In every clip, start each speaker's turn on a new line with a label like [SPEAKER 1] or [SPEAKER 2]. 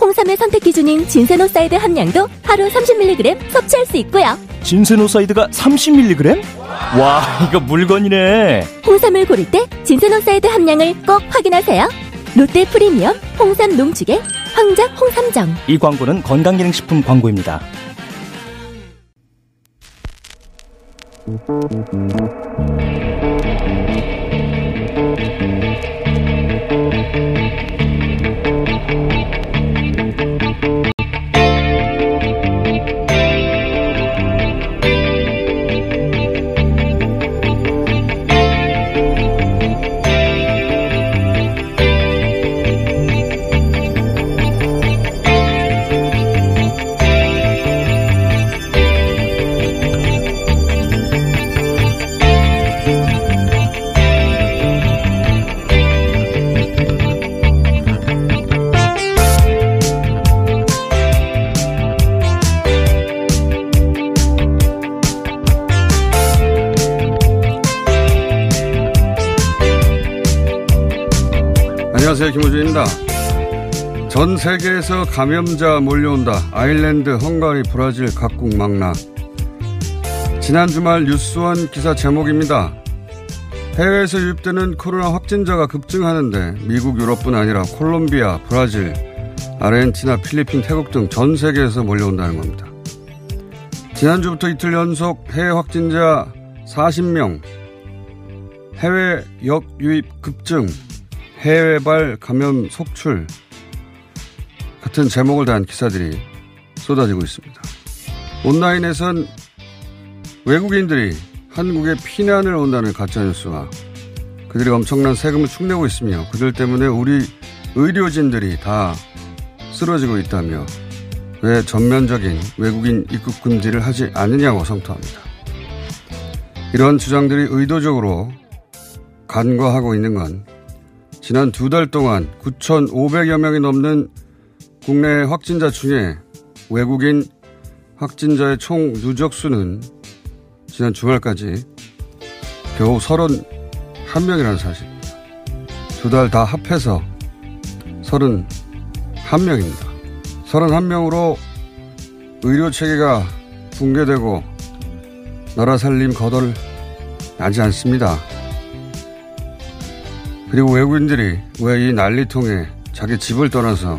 [SPEAKER 1] 홍삼의 선택 기준인 진세노사이드 함량도 하루 30mg 섭취할 수 있고요.
[SPEAKER 2] 진세노사이드가 30mg? 와, 이거 물건이네.
[SPEAKER 1] 홍삼을 고를 때 진세노사이드 함량을 꼭 확인하세요. 롯데 프리미엄 홍삼 농축액 황작 홍삼정.
[SPEAKER 2] 이 광고는 건강기능식품 광고입니다.
[SPEAKER 3] 안녕하세요. 김호준입니다. 전 세계에서 감염자 몰려온다. 아일랜드, 헝가리, 브라질 각국 망라. 지난 주말 뉴스원 기사 제목입니다. 해외에서 유입되는 코로나 확진자가 급증하는데 미국, 유럽뿐 아니라 콜롬비아, 브라질, 아르헨티나, 필리핀, 태국 등 전 세계에서 몰려온다는 겁니다. 지난주부터 이틀 연속 해외 확진자 40명, 해외 역유입 급증, 해외발 감염 속출 같은 제목을 단 기사들이 쏟아지고 있습니다. 온라인에선 외국인들이 한국에 피난을 온다는 가짜뉴스와 그들이 엄청난 세금을 축내고 있으며 그들 때문에 우리 의료진들이 다 쓰러지고 있다며 왜 전면적인 외국인 입국 금지를 하지 않느냐고 성토합니다. 이런 주장들이 의도적으로 간과하고 있는 건 지난 두 달 동안 9,500여 명이 넘는 국내 확진자 중에 외국인 확진자의 총 누적 수는 지난 주말까지 겨우 31명이라는 사실입니다. 두 달 다 합해서 31명입니다. 31명으로 의료 체계가 붕괴되고 나라 살림 거덜 나지 않습니다. 그리고 외국인들이 왜 이 난리통에 자기 집을 떠나서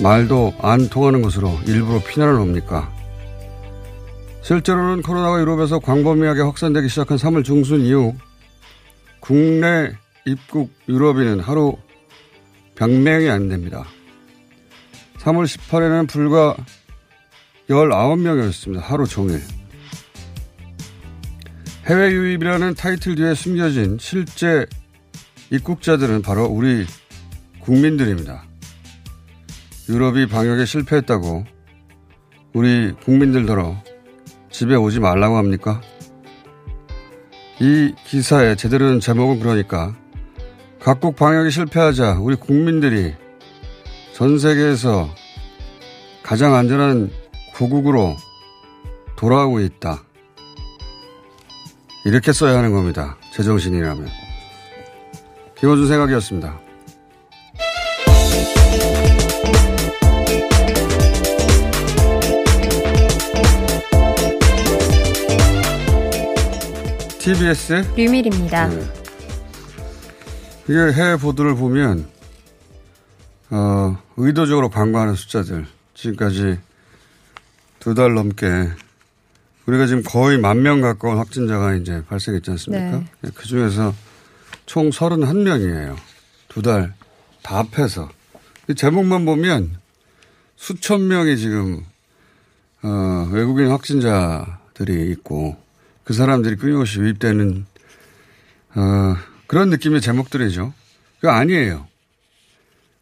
[SPEAKER 3] 말도 안 통하는 곳으로 일부러 피난을 옵니까? 실제로는 코로나가 유럽에서 광범위하게 확산되기 시작한 3월 중순 이후 국내 입국 유럽인은 하루 100명이 안 됩니다. 3월 18일에는 불과 19명이었습니다. 하루 종일. 해외 유입이라는 타이틀 뒤에 숨겨진 실제 입국자들은 바로 우리 국민들입니다. 유럽이 방역에 실패했다고 우리 국민들더러 집에 오지 말라고 합니까? 이 기사의 제대로 된 제목은 그러니까 각국 방역에 실패하자 우리 국민들이 전 세계에서 가장 안전한 고국으로 돌아오고 있다. 이렇게 써야 하는 겁니다. 제정신이라면. 김호준 생각이었습니다. TBS
[SPEAKER 4] 류밀입니다. 네.
[SPEAKER 3] 이게 해외 보도를 보면 어, 의도적으로 광고하는 숫자들 지금까지 두 달 넘게 우리가 지금 거의 만 명 가까운 확진자가 이제 발생했지 않습니까? 네. 예, 그 중에서 총 31명이에요. 두 달 다 합해서. 제목만 보면 수천 명이 지금, 어, 외국인 확진자들이 있고 그 사람들이 끊임없이 유입되는, 어, 그런 느낌의 제목들이죠. 그거 아니에요.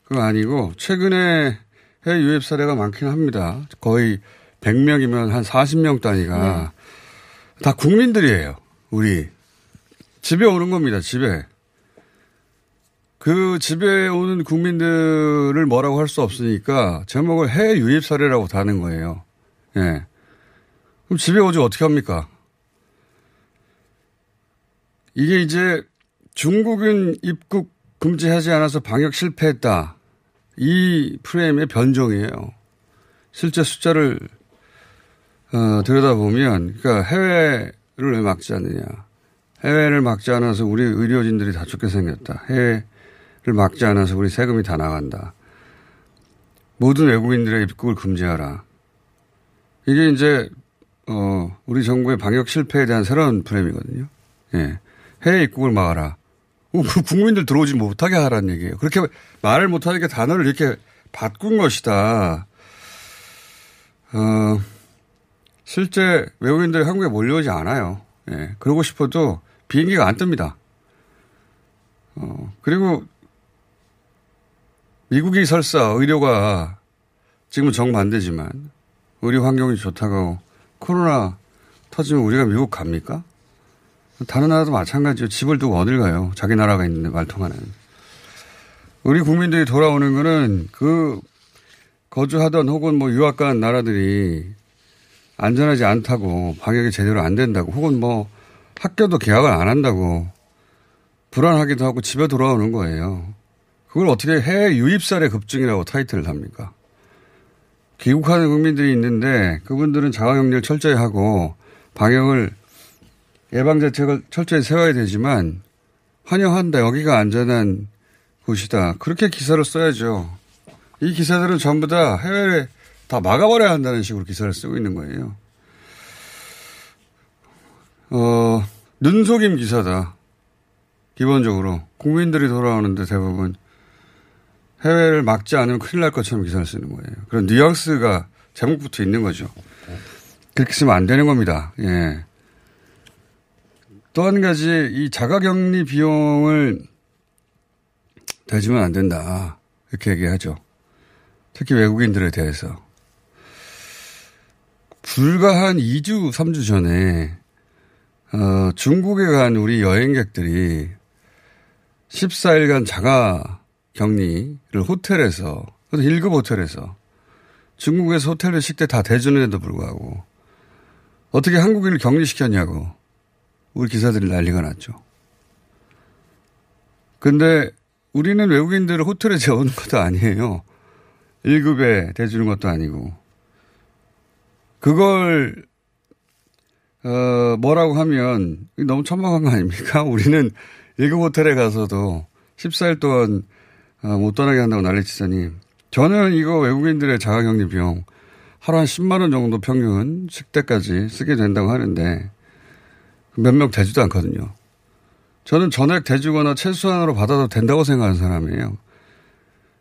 [SPEAKER 3] 그거 아니고, 최근에 해외 유입 사례가 많긴 합니다. 거의 100명이면 한 40명 단위가 네. 다 국민들이에요. 우리. 집에 오는 겁니다. 집에. 그 집에 오는 국민들을 뭐라고 할 수 없으니까 제목을 해외 유입 사례라고 다는 거예요. 예. 그럼 집에 오지 어떻게 합니까? 이게 이제 중국인 입국 금지하지 않아서 방역 실패했다. 이 프레임의 변종이에요. 실제 숫자를 어, 들여다보면, 그러니까 해외를 왜 막지 않느냐. 해외를 막지 않아서 우리 의료진들이 다 죽게 생겼다. 해외를 막지 않아서 우리 세금이 다 나간다. 모든 외국인들의 입국을 금지하라. 이게 이제, 어, 우리 정부의 방역 실패에 대한 새로운 프레임이거든요. 예. 해외 입국을 막아라. 어, 그 국민들 들어오지 못하게 하라는 얘기예요. 그렇게 말을 못하니까 단어를 이렇게 바꾼 것이다. 어, 실제 외국인들이 한국에 몰려오지 않아요. 예. 그러고 싶어도 비행기가 안 뜹니다. 어, 그리고 미국이 설사 의료가 지금은 정반대지만 의료 환경이 좋다고 코로나 터지면 우리가 미국 갑니까? 다른 나라도 마찬가지죠. 집을 두고 어딜 가요. 자기 나라가 있는데 말통하는. 우리 국민들이 돌아오는 거는 그 거주하던 혹은 뭐 유학 간 나라들이 안전하지 않다고 방역이 제대로 안 된다고 혹은 뭐 학교도 개학을 안 한다고 불안하기도 하고 집에 돌아오는 거예요. 그걸 어떻게 해외 유입사례 급증이라고 타이틀을 합니까? 귀국하는 국민들이 있는데 그분들은 자가격리를 철저히 하고 방역을 예방대책을 철저히 세워야 되지만 환영한다. 여기가 안전한 곳이다. 그렇게 기사를 써야죠. 이 기사들은 전부 다 해외에 다 막아버려야 한다는 식으로 기사를 쓰고 있는 거예요. 어, 눈속임 기사다. 기본적으로. 국민들이 돌아오는데 대부분 해외를 막지 않으면 큰일 날 것처럼 기사를 쓰는 거예요. 그런 뉘앙스가 제목부터 있는 거죠. 그렇게 쓰면 안 되는 겁니다. 예. 또 한 가지 이 자가격리 비용을 대주면 안 된다. 이렇게 얘기하죠. 특히 외국인들에 대해서. 불과 한 2주, 3주 전에, 어, 중국에 간 우리 여행객들이 14일간 자가 격리를 호텔에서, 1급 호텔에서, 중국에서 호텔을 식대 다 대주는데도 불구하고, 어떻게 한국인을 격리시켰냐고, 우리 기사들이 난리가 났죠. 근데 우리는 외국인들을 호텔에 재우는 것도 아니에요. 1급에 대주는 것도 아니고. 그걸 어, 뭐라고 하면 너무 천박한 거 아닙니까? 우리는 1급 호텔에 가서도 14일 동안 어, 못 떠나게 한다고 난리치더니 저는 이거 외국인들의 자가격리 비용 하루 한 10만 원 정도 평균 식대까지 쓰게 된다고 하는데 몇 명 되지도 않거든요. 저는 전액 대주거나 최소한으로 받아도 된다고 생각하는 사람이에요.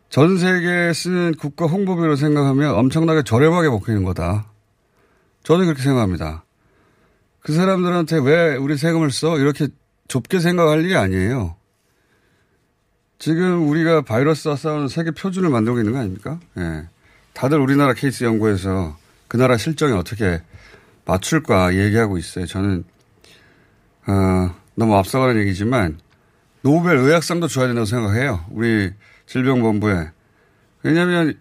[SPEAKER 3] 전 세계에 쓰는 국가 홍보비로 생각하면 엄청나게 저렴하게 먹히는 거다. 저는 그렇게 생각합니다. 그 사람들한테 왜 우리 세금을 써? 이렇게 좁게 생각할 일이 아니에요. 지금 우리가 바이러스와 싸우는 세계 표준을 만들고 있는 거 아닙니까? 예. 다들 우리나라 케이스 연구에서 그 나라 실정에 어떻게 맞출까 얘기하고 있어요. 저는, 어, 너무 앞서가는 얘기지만 노벨 의학상도 줘야 된다고 생각해요. 우리 질병본부에. 왜냐하면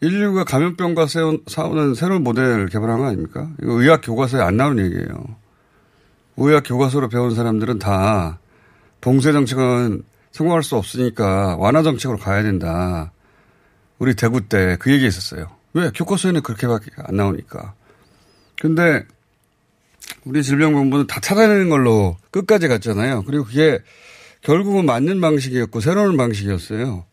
[SPEAKER 3] 인류가 감염병과 싸우는 새로운 모델을 개발한 거 아닙니까? 이거 의학 교과서에 안 나오는 얘기예요. 의학 교과서로 배운 사람들은 다 봉쇄 정책은 성공할 수 없으니까 완화 정책으로 가야 된다. 우리 대구 때 그 얘기 했었어요. 왜? 교과서에는 그렇게밖에 안 나오니까. 근데 우리 질병본부는 다 찾아내는 걸로 끝까지 갔잖아요. 그리고 그게 결국은 맞는 방식이었고 새로운 방식이었어요.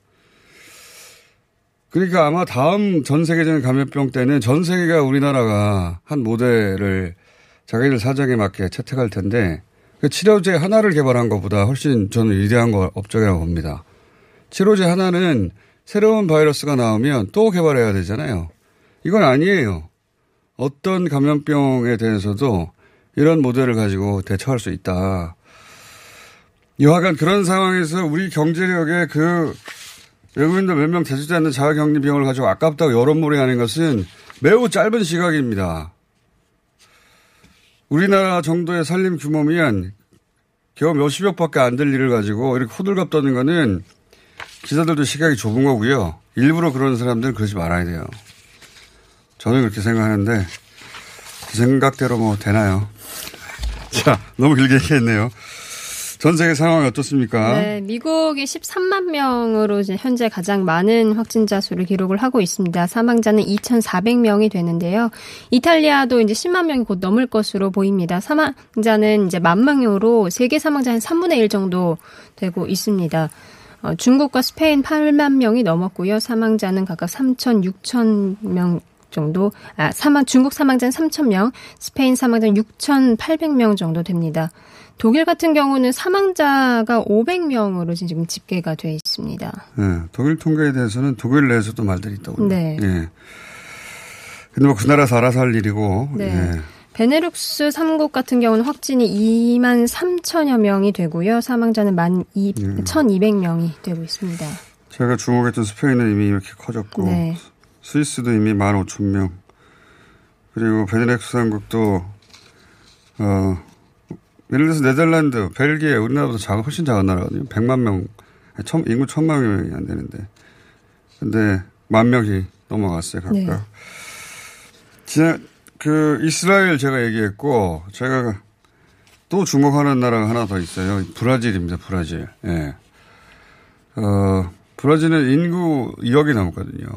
[SPEAKER 3] 그러니까 아마 다음 전 세계적인 감염병 때는 전 세계가 우리나라가 한 모델을 자기들 사정에 맞게 채택할 텐데 그 치료제 하나를 개발한 것보다 훨씬 저는 위대한 거 업적이라고 봅니다. 치료제 하나는 새로운 바이러스가 나오면 또 개발해야 되잖아요. 이건 아니에요. 어떤 감염병에 대해서도 이런 모델을 가지고 대처할 수 있다. 여하간 그런 상황에서 우리 경제력에 그 외국인들 몇 명 대주지 않는 자가격리 비용을 가지고 아깝다고 여론몰이 하는 것은 매우 짧은 시각입니다. 우리나라 정도의 살림 규모면 겨우 몇십억 밖에 안 될 일을 가지고 이렇게 호들갑 떠는 거는 기자들도 시각이 좁은 거고요. 일부러 그런 사람들은 그러지 말아야 돼요. 저는 그렇게 생각하는데 그 생각대로 뭐 되나요? 자, 너무 길게 얘기했네요. 전 세계 상황이 어떻습니까?
[SPEAKER 4] 네, 미국이 13만 명으로 현재 가장 많은 확진자 수를 기록을 하고 있습니다. 사망자는 2,400명이 되는데요. 이탈리아도 이제 10만 명이 곧 넘을 것으로 보입니다. 사망자는 이제 만 명으로 세계 사망자 한 3분의 1 정도 되고 있습니다. 어, 중국과 스페인 8만 명이 넘었고요. 사망자는 각각 3천, 6천 명 정도, 아, 사망, 중국 사망자는 3천 명, 스페인 사망자는 6,800명 정도 됩니다. 독일 같은 경우는 사망자가 500명으로 지금 집계가 돼 있습니다.
[SPEAKER 3] 네, 독일 통계에 대해서는 독일 내에서도 말들이 있다고요.
[SPEAKER 4] 네.
[SPEAKER 3] 예. 근데 뭐 그 나라 살아서 할 일이고.
[SPEAKER 4] 네.
[SPEAKER 3] 예.
[SPEAKER 4] 베네룩스 3국 같은 경우는 확진이 2만 3천여 명이 되고요. 사망자는 1만 2,
[SPEAKER 3] 예.
[SPEAKER 4] 1,200명이 되고 있습니다.
[SPEAKER 3] 제가 주목했던 스페인은 이미 이렇게 커졌고
[SPEAKER 4] 네.
[SPEAKER 3] 스위스도 이미 1만 5천 명 그리고 베네룩스 3국도 어 예를 들어서 네덜란드, 벨기에 우리나라보다 작은 훨씬 작은 나라거든요. 100만 명, 천, 인구 1000만 명이 안 되는데. 근데 만 명이 넘어갔어요, 각각.
[SPEAKER 4] 네.
[SPEAKER 3] 지난 그 이스라엘 제가 얘기했고 제가 또 주목하는 나라가 하나 더 있어요. 브라질입니다. 브라질. 예. 어, 브라질은 인구 2억이 넘거든요.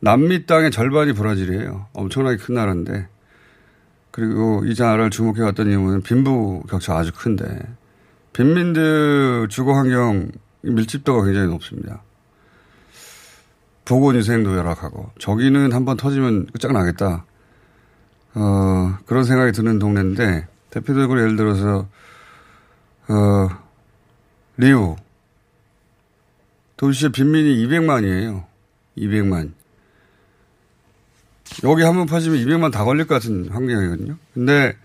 [SPEAKER 3] 남미 땅의 절반이 브라질이에요. 엄청나게 큰 나라인데 그리고 이 나라를 주목해 왔던 이유는 빈부 격차 아주 큰데 빈민들 주거 환경 밀집도가 굉장히 높습니다. 보건위생도 열악하고 저기는 한번 터지면 끝장나겠다. 어, 그런 생각이 드는 동네인데 대표적으로 예를 들어서 어, 리우 도시의 빈민이 200만이에요. 200만. 여기 한번 퍼지면 200만 다 걸릴 것 같은 환경이거든요. 근데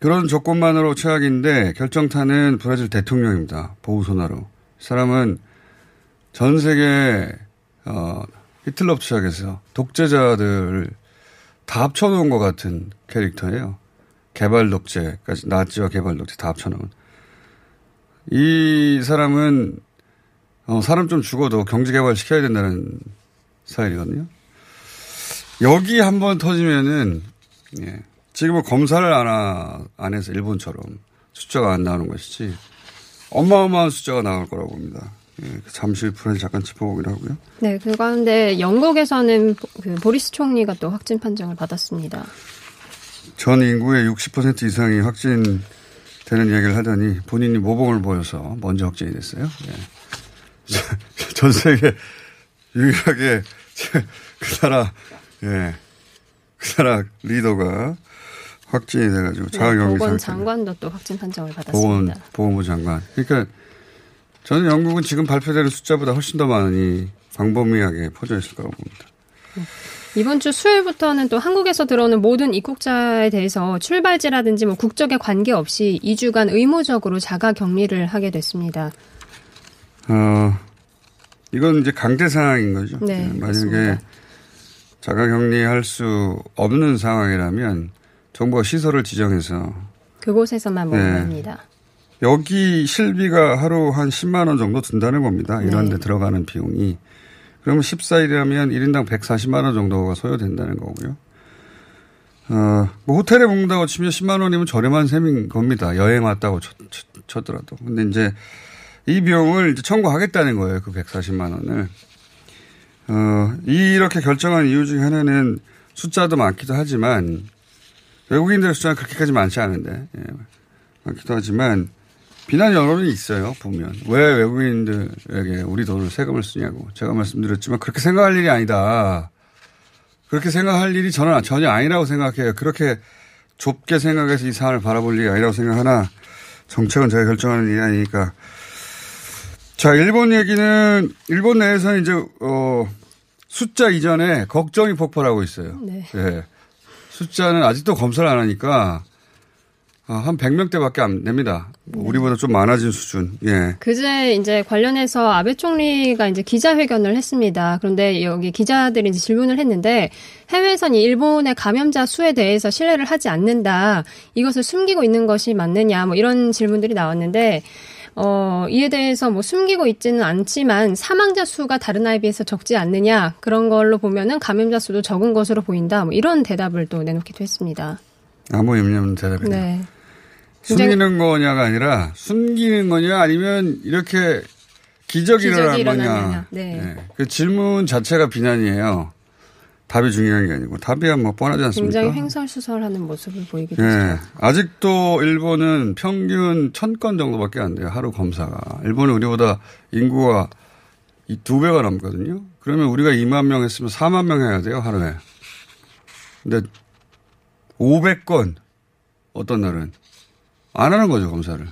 [SPEAKER 3] 그런 조건만으로 최악인데 결정타는 브라질 대통령입니다. 보우소나로. 이 사람은 전 세계 어, 히틀러부터 시작해서 독재자들을 다 합쳐놓은 것 같은 캐릭터예요. 개발 독재까지 나치와 개발 독재 다 합쳐놓은. 이 사람은 어, 사람 좀 죽어도 경제 개발 시켜야 된다는 스타일이거든요. 여기 한 번 터지면은 예. 지금은 검사를 안, 하, 안 해서 일본처럼 숫자가 안 나오는 것이지 어마어마한 숫자가 나올 거라고 봅니다. 예. 잠시 브라질 잠깐 짚어보기로 하고요.
[SPEAKER 4] 네, 그 가운데 영국에서는 그 보리스 총리가 또 확진 판정을 받았습니다.
[SPEAKER 3] 전 인구의 60% 이상이 확진되는 얘기를 하더니 본인이 모범을 보여서 먼저 확진이 됐어요. 예. 전 세계 유일하게 그 나라 예. 그 나라 리더가 확진이 돼가지고
[SPEAKER 4] 네,
[SPEAKER 3] 자가격리
[SPEAKER 4] 보건
[SPEAKER 3] 상태.
[SPEAKER 4] 장관도 또 확진 판정을
[SPEAKER 3] 보건
[SPEAKER 4] 받았습니다.
[SPEAKER 3] 보건부 장관. 그러니까 저는 영국은 지금 발표되는 숫자보다 훨씬 더 많이 광범위하게 퍼져 있을 거라고 봅니다.
[SPEAKER 4] 이번 주 수요일부터는 또 한국에서 들어오는 모든 입국자에 대해서 출발지라든지 뭐 국적에 관계없이 2주간 의무적으로 자가 격리를 하게 됐습니다.
[SPEAKER 3] 어, 이건 이제 강제 상황인 거죠.
[SPEAKER 4] 네,
[SPEAKER 3] 만약에
[SPEAKER 4] 그렇습니다.
[SPEAKER 3] 자가격리할 수 없는 상황이라면 정부가 시설을 지정해서
[SPEAKER 4] 그곳에서만
[SPEAKER 3] 네.
[SPEAKER 4] 머무릅니다.
[SPEAKER 3] 여기 실비가 하루 한 10만 원 정도 든다는 겁니다. 이런
[SPEAKER 4] 네.
[SPEAKER 3] 데 들어가는 비용이. 그러면 14일이라면 1인당 140만 원 정도가 소요된다는 거고요. 어, 뭐 호텔에 묵는다고 치면 10만 원이면 저렴한 셈인 겁니다. 여행 왔다고 쳐, 쳐, 쳐더라도. 근데 이제 이 비용을 이제 청구하겠다는 거예요. 그 140만 원을. 어, 이렇게 결정한 이유 중에 하나는 숫자도 많기도 하지만 외국인들의 숫자는 그렇게까지 많지 않은데 예, 많기도 하지만 비난 여론이 있어요. 보면 왜 외국인들에게 우리 돈을 세금을 쓰냐고 제가 말씀드렸지만 그렇게 생각할 일이 아니다. 그렇게 생각할 일이 저는 전혀 아니라고 생각해요. 그렇게 좁게 생각해서 이 사안을 바라볼 일이 아니라고 생각하나 정책은 제가 결정하는 일이 아니니까. 자, 일본 얘기는 일본 내에서는 이제 어 숫자 이전에 걱정이 폭발하고 있어요.
[SPEAKER 4] 네.
[SPEAKER 3] 예. 숫자는 아직도 검사를 안 하니까 아, 한 100명대밖에 안 됩니다.
[SPEAKER 4] 네.
[SPEAKER 3] 우리보다 좀 많아진 수준. 예.
[SPEAKER 4] 그제 이제 관련해서 아베 총리가 이제 기자회견을 했습니다. 그런데 여기 기자들이 이제 질문을 했는데 해외에선 이 일본의 감염자 수에 대해서 신뢰를 하지 않는다. 이것을 숨기고 있는 것이 맞느냐. 뭐 이런 질문들이 나왔는데 어, 이에 대해서 뭐 숨기고 있지는 않지만 사망자 수가 다른 나라에 비해서 적지 않느냐. 그런 걸로 보면은 감염자 수도 적은 것으로 보인다. 뭐 이런 대답을 또 내놓기도 했습니다.
[SPEAKER 3] 아무 의미 없는 대답이네요.
[SPEAKER 4] 네.
[SPEAKER 3] 숨기는 거냐가 아니라 숨기는 거냐 아니면 이렇게 기적이,
[SPEAKER 4] 기적이
[SPEAKER 3] 일어난. 거냐.
[SPEAKER 4] 네.
[SPEAKER 3] 그 질문 자체가 비난이에요. 답이 중요한 게 아니고 답이야 뭐 뻔하지 않습니까?
[SPEAKER 4] 굉장히 횡설수설하는 모습을 보이기도
[SPEAKER 3] 예.
[SPEAKER 4] 했죠.
[SPEAKER 3] 아직도 일본은 평균 천 건 정도밖에 안 돼요. 하루 검사가. 일본은 우리보다 인구가 이 두 배가 넘거든요. 그러면 우리가 2만 명 했으면 4만 명 해야 돼요, 하루에. 근데 500건 어떤 날은 안 하는 거죠, 검사를.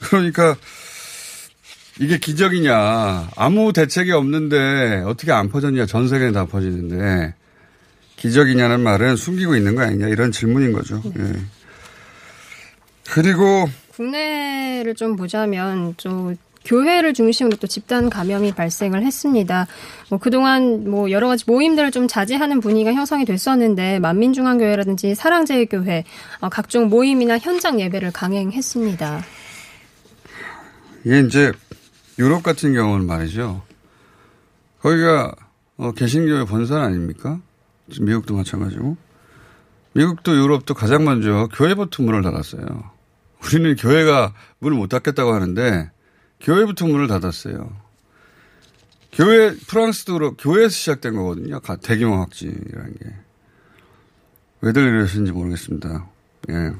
[SPEAKER 3] 그러니까 이게 기적이냐. 아무 대책이 없는데 어떻게 안 퍼졌냐. 전 세계에 다 퍼지는데 기적이냐는 말은 숨기고 있는 거 아니냐. 이런 질문인 거죠. 예. 그리고
[SPEAKER 4] 국내를 좀 보자면 좀 교회를 중심으로 또 집단 감염이 발생을 했습니다. 뭐 그동안 뭐 여러 가지 모임들을 좀 자제하는 분위기가 형성이 됐었는데 만민중앙교회라든지 사랑제일교회 어, 각종 모임이나 현장 예배를 강행했습니다.
[SPEAKER 3] 이게 이제 유럽 같은 경우는 말이죠. 거기가 어, 개신교의 본산 아닙니까? 미국도 마찬가지고. 미국도 유럽도 가장 먼저 교회부터 문을 닫았어요. 우리는 교회가 문을 못 닫겠다고 하는데 교회부터 문을 닫았어요. 교회, 프랑스도 그렇고 교회에서 시작된 거거든요. 대규모 확진이라는 게. 왜들 이러시는지 모르겠습니다. 예.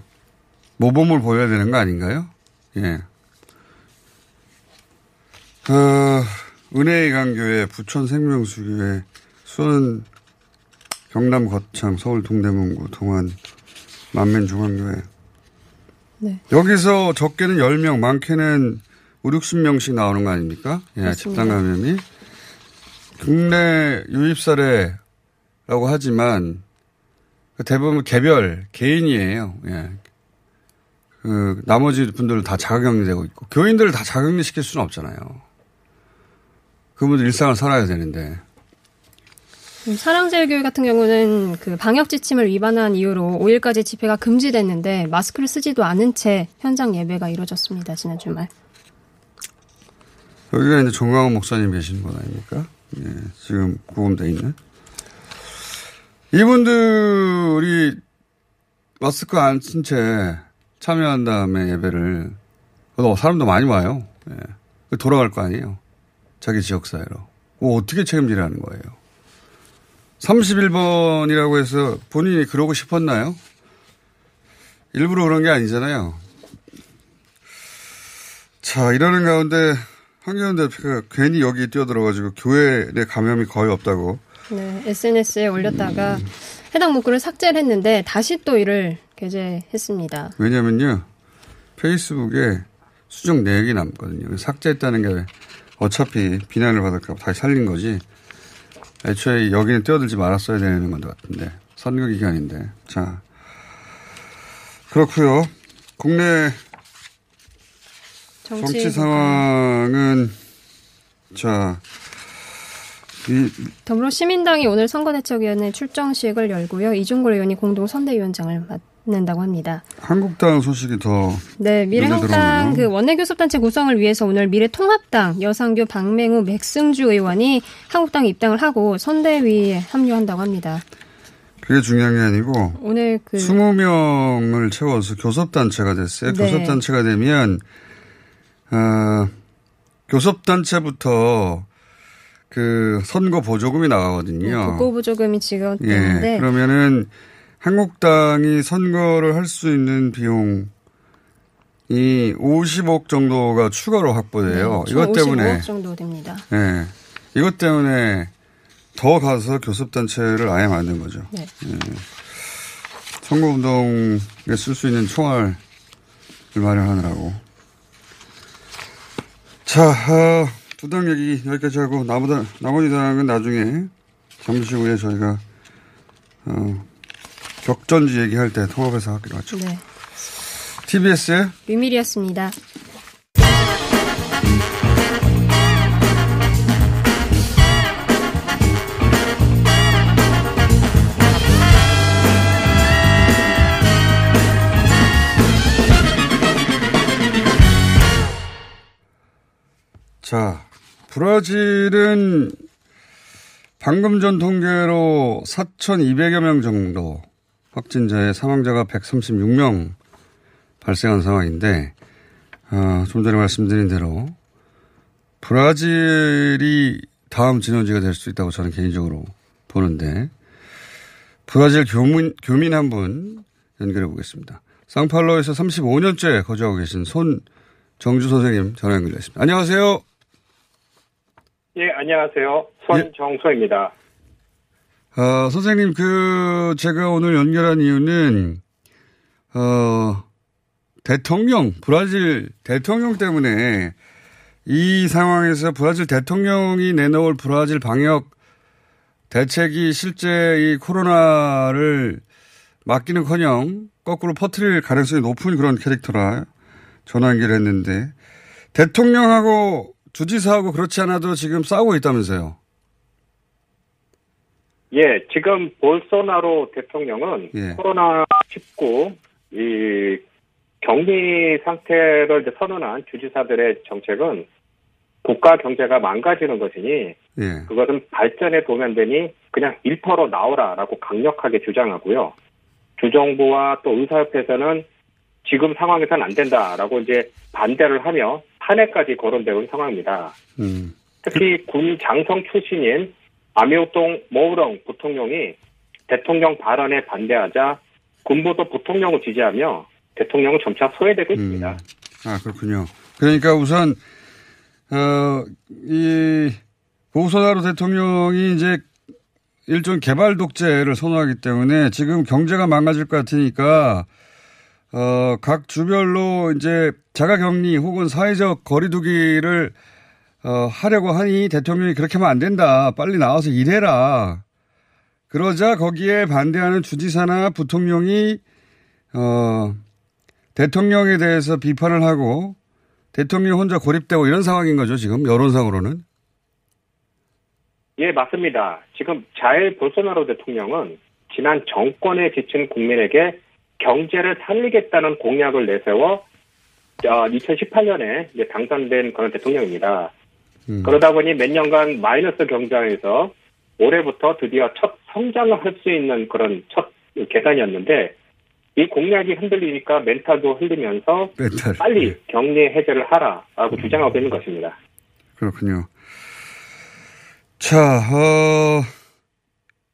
[SPEAKER 3] 모범을 보여야 되는 거 아닌가요? 예. 어, 은혜의 강교회, 부천 생명수교회, 수원 경남 거창, 서울 동대문구, 동안 만면중앙교회.
[SPEAKER 4] 네.
[SPEAKER 3] 여기서 적게는 10명, 많게는 5, 60명씩 나오는 거 아닙니까? 예,
[SPEAKER 4] 맞습니다.
[SPEAKER 3] 집단 감염이. 국내 유입 사례라고 하지만 그 대부분 개별, 개인이에요. 예. 그, 나머지 분들은 다 자가격리되고 있고, 교인들을 다 자가격리 시킬 수는 없잖아요. 그분들 일상을 살아야 되는데.
[SPEAKER 4] 음, 사랑제일 교회 같은 경우는 그 방역 지침을 위반한 이유로 5일까지 집회가 금지됐는데 마스크를 쓰지도 않은 채 현장 예배가 이루어졌습니다. 지난 주말.
[SPEAKER 3] 여기가 이제 정광훈 목사님 계시는 곳 아닙니까? 예, 지금 구금돼 있는. 이분들이 마스크 안 쓴 채 참여한 다음에 예배를, 어, 사람도 많이 와요. 예. 돌아갈 거 아니에요. 자기 지역 사회로. 뭐 어떻게 책임지라는 거예요. 31번이라고 해서 본인이 그러고 싶었나요? 일부러 그런 게 아니잖아요. 자, 이러는 가운데 황교안 대표가 괜히 여기 뛰어들어가지고 교회 내 감염이 거의 없다고.
[SPEAKER 4] 네, SNS에 올렸다가 해당 문구를 삭제를 했는데 다시 또 이를 게재했습니다.
[SPEAKER 3] 왜냐면요. 페이스북에 수정 내역이 남거든요. 삭제했다는 게 어차피 비난을 받을까 봐 다시 살린 거지. 애초에 여기는 뛰어들지 말았어야 되는 것 같은데. 선거 기간인데. 자. 그렇고요 국내
[SPEAKER 4] 정치,
[SPEAKER 3] 정치 상황은 자, 이
[SPEAKER 4] 더불어 시민당이 오늘 선거대책위원회 출정식을 열고요. 이종걸 의원이 공동 선대위원장을 맡 는다고 합니다.
[SPEAKER 3] 한국당 소식이 더
[SPEAKER 4] 네, 미래한국당. 그 원내교섭단체 구성을 위해서 오늘 미래통합당 여상규 박맹우 맥승주 의원이 한국당 입당을 하고 선대위에 합류한다고 합니다.
[SPEAKER 3] 그게 중요한 게 아니고
[SPEAKER 4] 오늘 그
[SPEAKER 3] 20명을 채워서 교섭단체가 됐어요.
[SPEAKER 4] 네.
[SPEAKER 3] 교섭단체가 되면 어, 교섭단체부터 그 선거 보조금이 나가거든요.
[SPEAKER 4] 국고부조금이
[SPEAKER 3] 예,
[SPEAKER 4] 지급되는데
[SPEAKER 3] 그러면은 한국당이 선거를 할 수 있는 비용이 50억 정도가 추가로 확보돼요.
[SPEAKER 4] 네,
[SPEAKER 3] 이것
[SPEAKER 4] 총
[SPEAKER 3] 때문에
[SPEAKER 4] 55억 정도 됩니다.
[SPEAKER 3] 예. 이것 때문에 더 가서 교섭단체를 아예 만든 거죠.
[SPEAKER 4] 네.
[SPEAKER 3] 예. 선거운동에 쓸 수 있는 총알을 마련하느라고. 자, 어, 두당 얘기 여기까지 하고, 나보다, 나머지 당은 나중에, 잠시 후에 저희가, 어, 격전지 얘기할 때 통합해서 하기로 하죠.
[SPEAKER 4] 네.
[SPEAKER 3] TBS의
[SPEAKER 4] 류밀이었습니다.
[SPEAKER 3] 자, 브라질은 방금 전 통계로 4,200여 명 정도 확진자의 사망자가 136명 발생한 상황인데, 어, 좀 전에 말씀드린 대로 브라질이 다음 진원지가 될 수 있다고 저는 개인적으로 보는데, 브라질 교민, 교민 한 분 연결해 보겠습니다. 상팔로에서 35년째 거주하고 계신 손 정주 선생님 전화 연결됐습니다. 안녕하세요.
[SPEAKER 5] 예, 안녕하세요. 손정소입니다.
[SPEAKER 3] 어, 선생님, 그, 제가 오늘 연결한 이유는, 어, 대통령, 브라질 대통령 때문에 이 상황에서 브라질 대통령이 내놓을 브라질 방역 대책이 실제 이 코로나를 막기는 커녕 거꾸로 퍼뜨릴 가능성이 높은 그런 캐릭터라 전화 연결했는데 대통령하고 주지사하고 그렇지 않아도 지금 싸우고 있다면서요.
[SPEAKER 5] 예, 지금 볼소나로 대통령은
[SPEAKER 3] 예.
[SPEAKER 5] 코로나 19 이 격리 상태를 선언한 주지사들의 정책은 국가 경제가 망가지는 것이니
[SPEAKER 3] 예.
[SPEAKER 5] 그것은 발전에 도면되니 그냥 일터로 나오라라고 강력하게 주장하고요. 주정부와 또 의사협회에서는 지금 상황에서는 안 된다라고 이제 반대를 하며 탄핵까지 거론되고 있는 상황입니다.
[SPEAKER 3] 음.
[SPEAKER 5] 특히 군 장성 출신인 아미오동 모우렁 부통령이 대통령 발언에 반대하자 군부도 부통령을 지지하며 대통령은 점차 소외되고 있습니다.
[SPEAKER 3] 아, 그렇군요. 그러니까 우선, 어, 이, 보소나로 대통령이 이제 일종 개발 독재를 선호하기 때문에 지금 경제가 망가질 것 같으니까, 어, 각 주별로 이제 자가 격리 혹은 사회적 거리두기를 어, 하려고 하니 대통령이 그렇게 하면 안 된다. 빨리 나와서 일해라. 그러자 거기에 반대하는 주지사나 부통령이 어, 대통령에 대해서 비판을 하고 대통령이 혼자 고립되고 이런 상황인 거죠, 지금 여론상으로는.
[SPEAKER 5] 예, 맞습니다. 지금 자일 볼소나로 대통령은 지난 정권에 지친 국민에게 경제를 살리겠다는 공약을 내세워 2018년에 당선된 그런 대통령입니다.
[SPEAKER 3] 음.
[SPEAKER 5] 그러다 보니 몇 년간 마이너스 경장에서 올해부터 드디어 첫 성장을 할 수 있는 그런 첫 계단이었는데 이 공약이 흔들리니까 멘탈도 흘리면서
[SPEAKER 3] 멘탈.
[SPEAKER 5] 빨리 격리 해제를 하라라고 주장하고 있는 것입니다.
[SPEAKER 3] 그렇군요. 자, 어,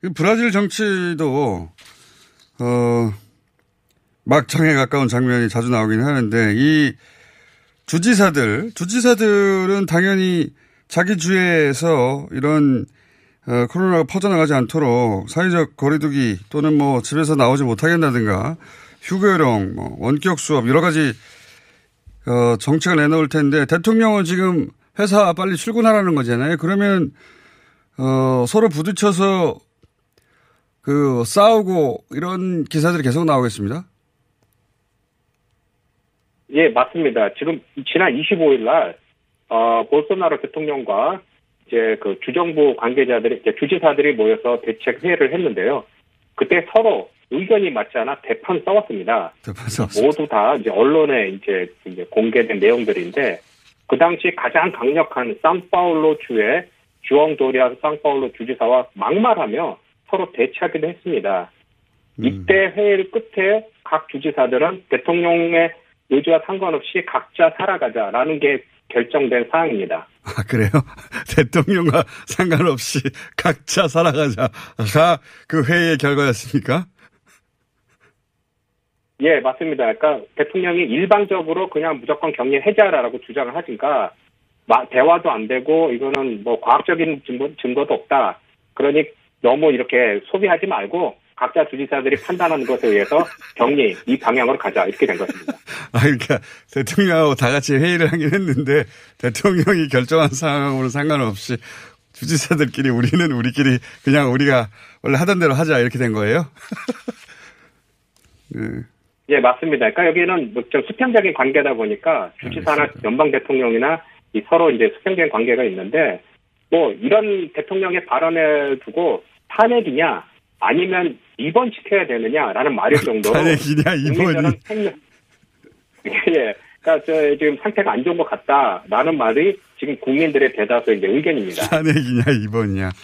[SPEAKER 3] 이 브라질 정치도, 어, 막장에 가까운 장면이 자주 나오긴 하는데, 이 주지사들, 주지사들은 당연히 자기 주에서 이런, 어, 코로나가 퍼져나가지 않도록 사회적 거리두기 또는 뭐 집에서 나오지 못하게 한다든가, 휴교령, 뭐 원격 수업, 여러 가지, 어, 정책을 내놓을 텐데, 대통령은 지금 회사 빨리 출근하라는 거잖아요. 그러면, 어, 서로 부딪혀서 그 싸우고 이런 기사들이 계속 나오겠습니다.
[SPEAKER 5] 예, 맞습니다. 지금 지난 25일 날, 어, 볼소나로 대통령과 이제 그 주정부 관계자들이, 이제 주지사들이 모여서 대책 회의를 했는데요. 그때 서로 의견이 맞지 않아 대판 싸웠습니다.
[SPEAKER 3] 대판 싸웠습니다.
[SPEAKER 5] 모두 다 이제 언론에 이제, 이제 공개된 내용들인데, 그 당시 가장 강력한 산파울로 주의 주엉 도리아 산파울로 주지사와 막말하며 서로 대치하기도 했습니다. 이때 회의를 끝에 각 주지사들은 대통령의 의지와 상관없이 각자 살아가자라는 게 결정된 사항입니다.
[SPEAKER 3] 아, 그래요? 대통령과 상관없이 각자 살아가자가 그 회의의 결과였습니까?
[SPEAKER 5] 예, 맞습니다. 그러니까 대통령이 일방적으로 그냥 무조건 격리 해제하라고 주장을 하니까 대화도 안 되고 이거는 뭐 과학적인 증거, 증거도 없다. 그러니 너무 이렇게 소비하지 말고 각자 주지사들이 판단하는 것에 의해서 격리 이 방향으로 가자 이렇게 된 것입니다.
[SPEAKER 3] 아 그러니까 대통령하고 다 같이 회의를 하긴 했는데 대통령이 결정한 상황으로 상관없이 주지사들끼리 우리는 우리끼리 그냥 우리가 원래 하던 대로 하자 이렇게 된 거예요?
[SPEAKER 5] 네. 예, 맞습니다. 그러니까 여기는 뭐좀 수평적인 관계다 보니까 주지사나 연방 대통령이나 이 서로 이제 수평적인 관계가 있는데 뭐 이런 대통령의 발언을 두고 탄핵이냐 아니면 입원시켜야 되느냐라는 말일 정도로
[SPEAKER 3] 탄핵이냐 입원이
[SPEAKER 5] 예. 그러니까 저 지금 상태가 안 좋은 것 같다라는 말이 지금 국민들의 대다수 이제 의견입니다.
[SPEAKER 3] 탄핵이냐 입원이냐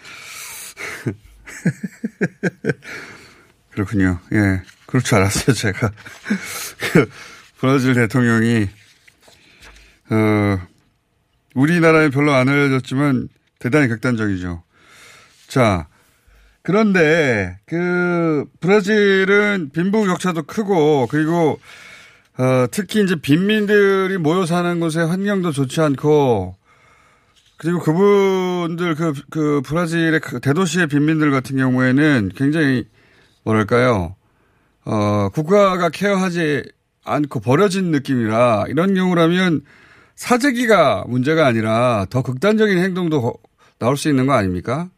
[SPEAKER 3] 그렇군요. 예. 그럴 줄 알았어요, 제가. 그 브라질 대통령이, 어, 우리나라에 별로 안 알려졌지만 대단히 극단적이죠. 자, 그런데 그 브라질은 빈부격차도 크고 그리고 어, 특히 이제 빈민들이 모여 사는 곳의 환경도 좋지 않고 그리고 그분들 그, 그 브라질의 그 대도시의 빈민들 같은 경우에는 굉장히 뭐랄까요 어, 국가가 케어하지 않고 버려진 느낌이라 이런 경우라면 사재기가 문제가 아니라 더 극단적인 행동도 나올 수 있는 거 아닙니까?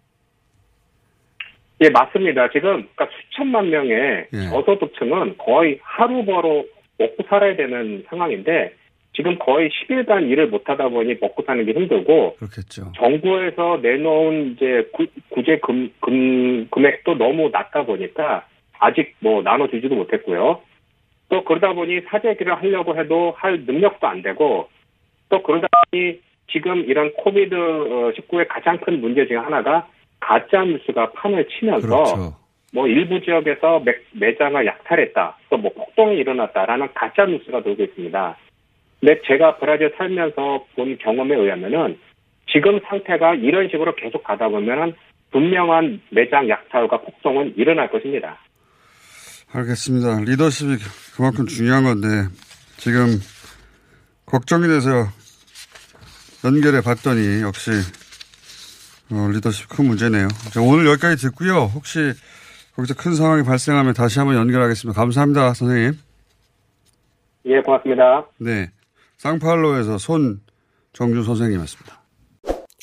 [SPEAKER 5] 예, 맞습니다. 지금 그러니까 수천만 명의 예. 저소득층은 거의 하루 벌어 먹고 살아야 되는 상황인데 지금 거의 10일간 일을 못 하다 보니 먹고 사는 게 힘들고
[SPEAKER 3] 그렇겠죠.
[SPEAKER 5] 정부에서 내놓은 이제 구, 제 금, 금, 금액도 너무 낮다 보니까 아직 뭐 나눠 주지도 못했고요. 또 그러다 보니 사재기를 하려고 해도 할 능력도 안 되고 또 그러다 보니 지금 이런 코비드 19의 가장 큰 문제 중에 하나가 가짜 뉴스가 판을 치면서 그렇죠. 뭐 일부 지역에서 매, 매장을 약탈했다, 또 뭐 폭동이 일어났다라는 가짜 뉴스가 돌고 있습니다. 근데 제가 브라질 살면서 본 경험에 의하면은 지금 상태가 이런 식으로 계속 가다 보면은 분명한 매장 약탈과 폭동은 일어날 것입니다.
[SPEAKER 3] 알겠습니다. 리더십이 그만큼 중요한 건데 지금 걱정이 돼서 연결해 봤더니 역시 어, 리더십 큰 문제네요. 자, 오늘 여기까지 듣고요. 혹시 거기서 큰 상황이 발생하면 다시 한번 연결하겠습니다. 감사합니다, 선생님.
[SPEAKER 5] 예, 고맙습니다.
[SPEAKER 3] 네. 상팔로에서 손정주 선생님이었습니다.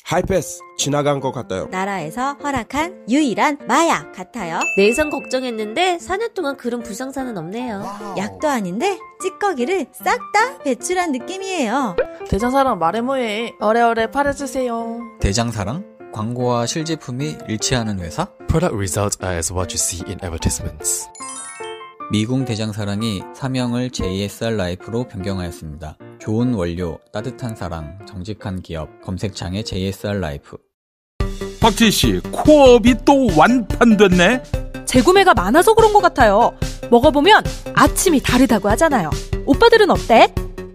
[SPEAKER 6] 하이패스 지나간 것 같아요.
[SPEAKER 7] 나라에서 허락한 유일한 마약 같아요.
[SPEAKER 8] 내성 걱정했는데 4년 동안 그런 불상사는 없네요.
[SPEAKER 7] Wow. 약도 아닌데 찌꺼기를 싹 다 배출한 느낌이에요.
[SPEAKER 9] 대장사랑 말해 뭐해. 오래오래 팔아주세요.
[SPEAKER 10] 대장사랑? 광고와 실제품이 일치하는 회사?
[SPEAKER 11] Product results are as what you see in advertisements.
[SPEAKER 10] 미궁 대장사랑이 사명을 JSR 라이프로 변경하였습니다. 좋은 원료, 따뜻한 사랑, 정직한 기업, 검색창에 JSR 라이프.
[SPEAKER 12] 박진 씨, 코업이 또 완판됐네?
[SPEAKER 13] 재구매가 많아서 그런 것 같아요. 먹어보면 아침이 다르다고 하잖아요. 오빠들은 어때?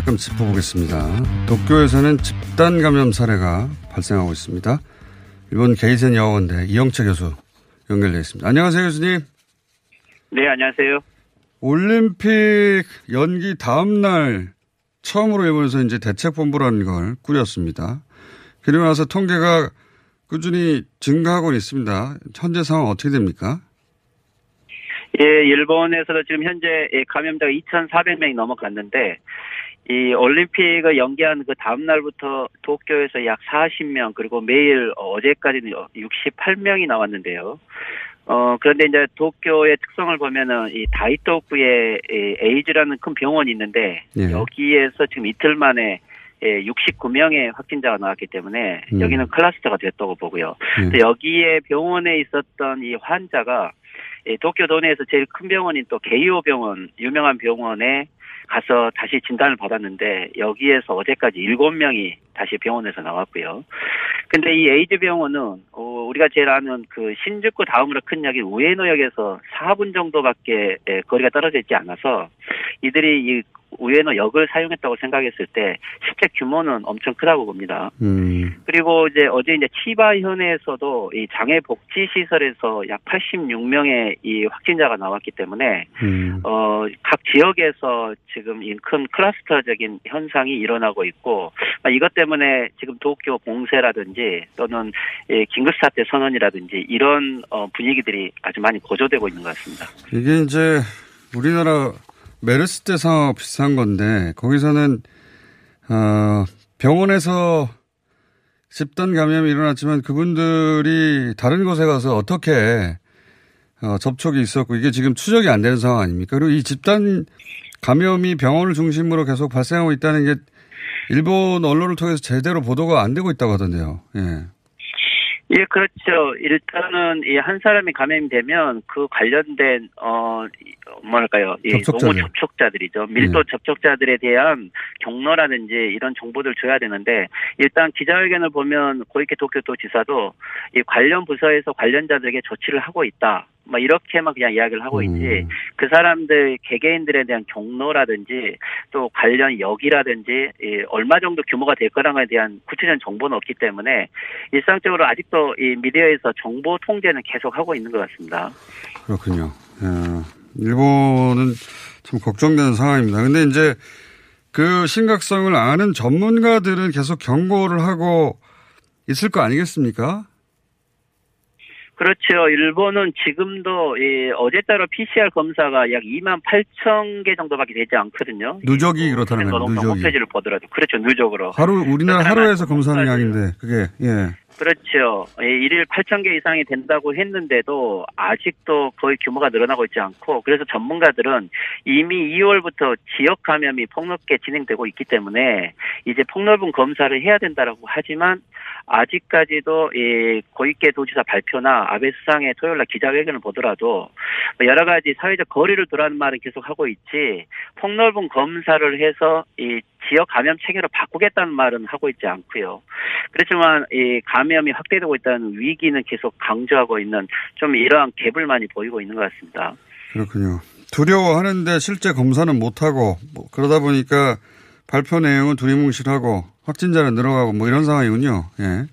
[SPEAKER 3] 잠깐 짚어보겠습니다. 도쿄에서는 집단 감염 사례가 발생하고 있습니다. 일본 게이센 여학원대 이영채 교수 연결되어 있습니다. 안녕하세요, 교수님.
[SPEAKER 14] 네, 안녕하세요.
[SPEAKER 3] 올림픽 연기 다음 날 처음으로 일본에서 이제 대책본부라는 걸 꾸렸습니다. 그리고 나서 통계가 꾸준히 증가하고 있습니다. 현재 상황 어떻게 됩니까?
[SPEAKER 14] 예, 일본에서도 지금 현재 감염자가 2,400명이 넘어갔는데 이 올림픽을 연기한 그 다음 날부터 도쿄에서 약 40명 그리고 매일 어제까지는 68명이 나왔는데요. 어 그런데 이제 도쿄의 특성을 보면은 이 다이토쿠에 에이즈라는 큰 병원이 있는데
[SPEAKER 3] 예.
[SPEAKER 14] 여기에서 지금 이틀 만에 예, 69명의 확진자가 나왔기 때문에
[SPEAKER 3] 음.
[SPEAKER 14] 여기는 클러스터가 됐다고 보고요.
[SPEAKER 3] 예.
[SPEAKER 14] 근데 여기에 병원에 있었던 이 환자가 예, 도쿄 도내에서 제일 큰 병원인 또 게이오 병원 유명한 병원에 가서 다시 진단을 받았는데 여기에서 어제까지 7명이 다시 병원에서 나왔고요. 근데 이 에이즈 병원은 어, 우리가 제일 아는 그 신주쿠 다음으로 큰 역인 우에노역에서 4분 정도밖에 예, 거리가 떨어져 있지 않아서 이들이 이 우에노 역을 사용했다고 생각했을 때 실제 규모는 엄청 크다고 봅니다.
[SPEAKER 3] 음,
[SPEAKER 14] 그리고 이제 어제 이제 치바 현에서도 이 장애 복지 시설에서 약 86명의 이 확진자가 나왔기 때문에
[SPEAKER 3] 음,
[SPEAKER 14] 어각 지역에서 지금 이큰 클러스터적인 현상이 일어나고 있고 아, 이것 때문에 지금 도쿄 봉쇄라든지 또는 예, 긴급 사태 선언이라든지 이런 어, 분위기들이 아주 많이 고조되고 있는 것 같습니다.
[SPEAKER 3] 이게 이제 우리나라 메르스 때 상황 비슷한 건데 거기서는 어, 병원에서 집단 감염이 일어났지만 그분들이 다른 곳에 가서 어떻게 어, 접촉이 있었고 이게 지금 추적이 안 되는 상황 아닙니까? 그리고 이 집단 감염이 병원을 중심으로 계속 발생하고 있다는 게 일본 언론을 통해서 제대로 보도가 안 되고 있다고 하던데요. 예.
[SPEAKER 14] 예, 그렇죠. 일단은 이 한 사람이 감염이 되면 그 관련된 어 이, 뭐랄까요, 이
[SPEAKER 3] 접촉자들.
[SPEAKER 14] 노무 접촉자들이죠. 밀도
[SPEAKER 3] 네.
[SPEAKER 14] 접촉자들에 대한 경로라든지 이런 정보들 줘야 되는데 일단 기자회견을 보면 고이케 도쿄도지사도 이 관련 부서에서 관련자들에게 조치를 하고 있다. 뭐 이렇게만 그냥 이야기를 하고 있지 그 사람들 개개인들에 대한 경로라든지 또 관련 역이라든지 이 얼마 정도 규모가 될 거랑에 대한 구체적인 정보는 없기 때문에 일상적으로 아직도 이 미디어에서 정보 통제는 계속 하고 있는 것 같습니다.
[SPEAKER 3] 그렇군요. 예. 일본은 좀 걱정되는 상황입니다. 근데 이제 그 심각성을 아는 전문가들은 계속 경고를 하고 있을 거 아니겠습니까?
[SPEAKER 14] 그렇죠. 일본은 지금도 이 어제 따로 PCR 검사가 약 2만 8천 개 정도밖에 되지 않거든요.
[SPEAKER 3] 누적이 그렇다는 거예요. 누적이.
[SPEAKER 14] 홈페이지를 보더라도 그렇죠. 누적으로.
[SPEAKER 3] 하루 우리나라 하루에서 검사하는 양인데 그게 예.
[SPEAKER 14] 그렇죠. 예, 일일 8천 개 이상이 된다고 했는데도 아직도 거의 규모가 늘어나고 있지 않고 그래서 전문가들은 이미 2월부터 지역 감염이 폭넓게 진행되고 있기 때문에 이제 폭넓은 검사를 해야 된다라고 하지만 아직까지도 이 고이케 도지사 발표나 아베 수상의 토요일날 기자회견을 보더라도 뭐 여러 가지 사회적 거리를 두라는 말은 계속 하고 있지 폭넓은 검사를 해서 이 지역 감염 체계로 바꾸겠다는 말은 하고 있지 않고요. 그렇지만 이 감염이 확대되고 있다는 위기는 계속 강조하고 있는 좀 이러한 갭을 많이 보이고 있는 것 같습니다.
[SPEAKER 3] 그렇군요. 두려워하는데 실제 검사는 못하고 뭐 그러다 보니까 발표 내용은 두리뭉실하고 확진자는 늘어가고 뭐 이런 상황이군요. 예.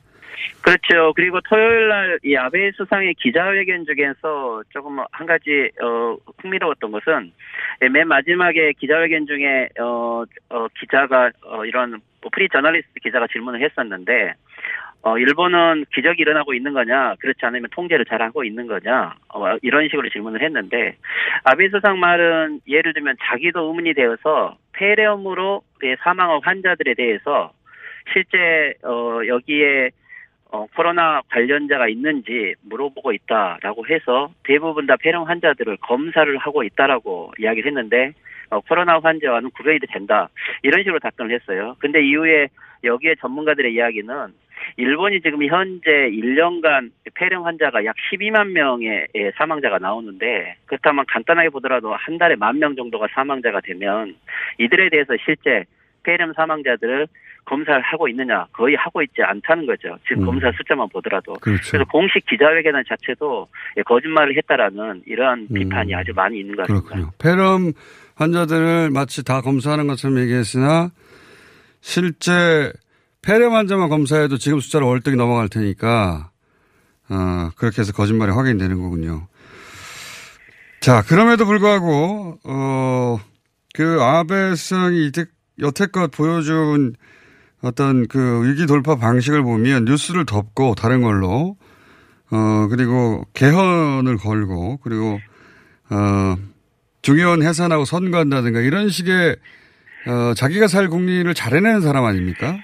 [SPEAKER 14] 그렇죠. 그리고 토요일 날 이 아베 수상의 기자회견 중에서 조금 한 가지 어 흥미로웠던 것은 예, 맨 마지막에 기자회견 중에 어, 어 기자가 어 이런 뭐 프리 저널리스트 기자가 질문을 했었는데 어 일본은 기적이 일어나고 있는 거냐 그렇지 않으면 통제를 잘 하고 있는 거냐 어, 이런 식으로 질문을 했는데 아베 수상 말은 예를 들면 자기도 의문이 되어서 폐렴으로 그 사망한 환자들에 대해서 실제 어 여기에 어, 코로나 관련자가 있는지 물어보고 있다라고 해서 대부분 다 폐렴 환자들을 검사를 하고 있다라고 이야기를 했는데 어, 코로나 환자와는 구별이 된다. 이런 식으로 답변을 했어요. 근데 이후에 여기에 전문가들의 이야기는 일본이 지금 현재 1년간 폐렴 환자가 약 12만 명의 예, 사망자가 나오는데 그렇다면 간단하게 보더라도 한 달에 만 명 정도가 사망자가 되면 이들에 대해서 실제 폐렴 사망자들을 검사를 하고 있느냐 거의 하고 있지 않다는 거죠. 지금
[SPEAKER 3] 음.
[SPEAKER 14] 검사 숫자만 보더라도
[SPEAKER 3] 그렇죠.
[SPEAKER 14] 그래서 공식 기자회견 자체도 예, 거짓말을 했다라는 이런
[SPEAKER 3] 음.
[SPEAKER 14] 비판이 아주 많이 있는 것 같습니다.
[SPEAKER 3] 그렇군요. 폐렴 환자들을 마치 다 검사하는 것처럼 얘기했으나 실제 폐렴 환자만 검사해도 지금 숫자로 월등히 넘어갈 테니까 어, 그렇게 해서 거짓말이 확인되는 거군요. 자, 그럼에도 불구하고 어, 그 아베 수상이 이때 여태껏 보여준 어떤 그 위기 돌파 방식을 보면 뉴스를 덮고 다른 걸로 어 그리고 개헌을 걸고 그리고 어 중요한 해산하고 선거한다든가 이런 식의 어 자기가 살 국리를 잘해내는 사람 아닙니까?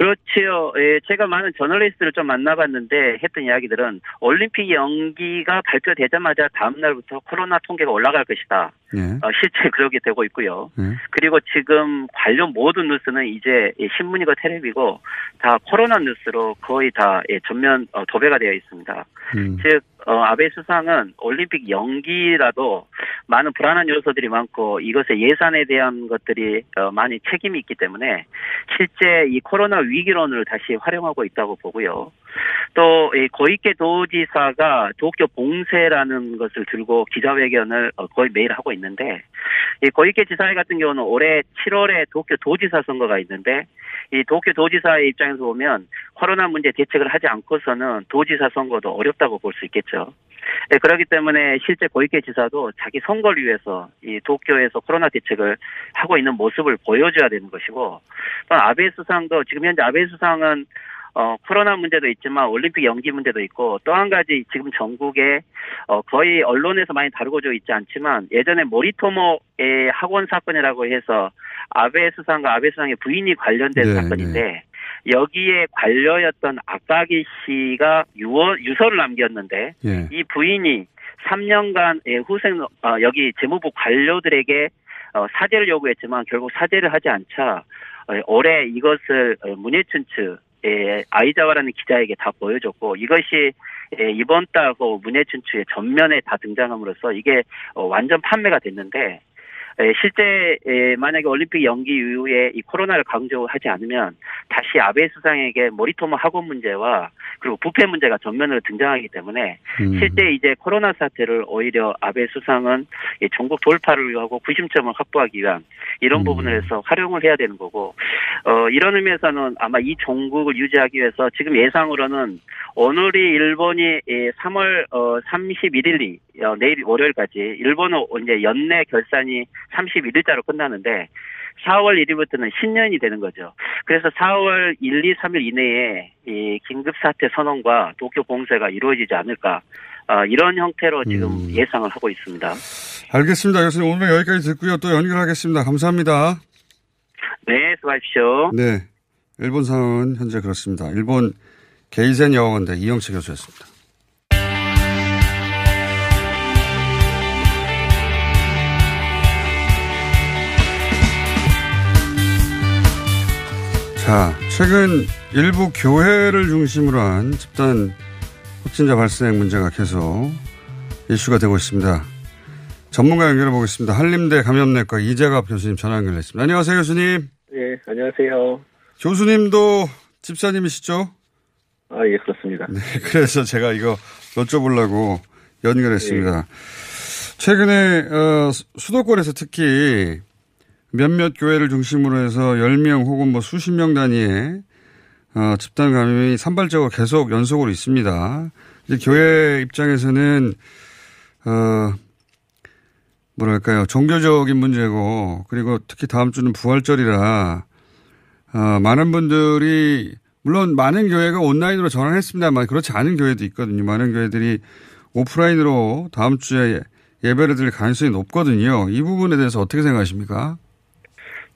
[SPEAKER 14] 그렇지요. 예, 제가 많은 저널리스트를 좀 만나봤는데 했던 이야기들은 올림픽 연기가 발표되자마자 다음 날부터 코로나 통계가 올라갈 것이다.
[SPEAKER 3] 예.
[SPEAKER 14] 어, 실제 그렇게 되고 있고요.
[SPEAKER 3] 예.
[SPEAKER 14] 그리고 지금 관련 모든 뉴스는 이제 이 신문이고 텔레비고 다 코로나 뉴스로 거의 다 예, 전면 어, 도배가 되어 있습니다.
[SPEAKER 3] 음.
[SPEAKER 14] 즉 어, 아베 수상은 올림픽 연기라도 많은 불안한 요소들이 많고 이것의 예산에 대한 것들이 어, 많이 책임이 있기 때문에 실제 이 코로나 위기론을 다시 활용하고 있다고 보고요. 또이 고이케 도지사가 도쿄 봉쇄라는 것을 들고 기자회견을 어, 거의 매일 하고 있는데 이 고이케 지사 같은 경우는 올해 7월에 도쿄 도지사 선거가 있는데 이 도쿄 도지사의 입장에서 보면 코로나 문제 대책을 하지 않고서는 도지사 선거도 어렵다고 볼 수 있겠죠. 네, 그렇기 때문에 실제 고이케 지사도 자기 선거를 위해서 이 도쿄에서 코로나 대책을 하고 있는 모습을 보여줘야 되는 것이고 또 아베 수상도 지금 현재 아베 수상은 어, 코로나 문제도 있지만 올림픽 연기 문제도 있고 또 한 가지 지금 전국에 어, 거의 언론에서 많이 다루고져 있지 않지만 예전에 모리토모의 학원 사건이라고 해서 아베 수상과 아베 수상의 부인이 관련된
[SPEAKER 3] 네,
[SPEAKER 14] 사건인데 여기에 관료였던 아까기 씨가 유어, 유서를 남겼는데
[SPEAKER 3] 예.
[SPEAKER 14] 이 부인이 3년간 의 후생 어, 여기 재무부 관료들에게 어, 사죄를 요구했지만 결국 사죄를 하지 않자 어, 올해 이것을 어, 문예춘츠 예, 아이자와라는 기자에게 다 보여줬고 이것이 예, 이번 달그 문예춘추의 전면에 다 등장함으로써 이게 어, 완전 판매가 됐는데 예, 실제 예, 만약에 올림픽 연기 이후에 이 코로나를 강조하지 않으면 다시 아베 수상에게 모리토모 학원 문제와 그리고 부패 문제가 전면으로 등장하기 때문에
[SPEAKER 3] 음.
[SPEAKER 14] 실제 이제 코로나 사태를 오히려 아베 수상은 이 전국 돌파를 위하고 구심점을 확보하기 위한 이런 부분을 해서 활용을 해야 되는 거고 어 이런 의미에서는 아마 이 종국을 유지하기 위해서 지금 예상으로는 오늘이 일본이 예, 3월 어 31일이 어, 내일 월요일까지 일본은 이제 연내 결산이 31일자로 끝나는데 4월 1일부터는 신년이 되는 거죠. 그래서 4월 1, 2, 3일 이내에 이 긴급 사태 선언과 도쿄 봉쇄가 이루어지지 않을까 어, 이런 형태로 지금 예상을 하고 있습니다.
[SPEAKER 3] 알겠습니다. 교수님 오늘 여기까지 듣고요. 또 연결하겠습니다. 감사합니다.
[SPEAKER 14] 네, 수고하십시오.
[SPEAKER 3] 네. 일본 상황은 현재 그렇습니다. 일본 게이센 여학원대 이영채 교수였습니다. 자, 최근 일부 교회를 중심으로 한 집단 확진자 발생 문제가 계속 이슈가 되고 있습니다. 전문가 연결해 보겠습니다. 한림대 감염내과 이재갑 교수님 전화 연결했습니다. 안녕하세요, 교수님.
[SPEAKER 15] 예, 안녕하세요.
[SPEAKER 3] 교수님도 집사님이시죠?
[SPEAKER 15] 아, 예, 그렇습니다.
[SPEAKER 3] 네, 그래서 제가 이거 여쭤보려고 연결했습니다. 최근에 어, 수도권에서 특히 몇몇 교회를 중심으로 해서 10명 혹은 뭐 수십 명 단위의 어, 집단 감염이 산발적으로 계속 연속으로 있습니다. 이제 교회 입장에서는 어, 뭐랄까요 종교적인 문제고 그리고 특히 다음 주는 부활절이라 어, 많은 분들이 물론 많은 교회가 온라인으로 전환했습니다만 그렇지 않은 교회도 있거든요. 많은 교회들이 오프라인으로 다음 주에 예배를 드릴 가능성이 높거든요. 이 부분에 대해서 어떻게 생각하십니까?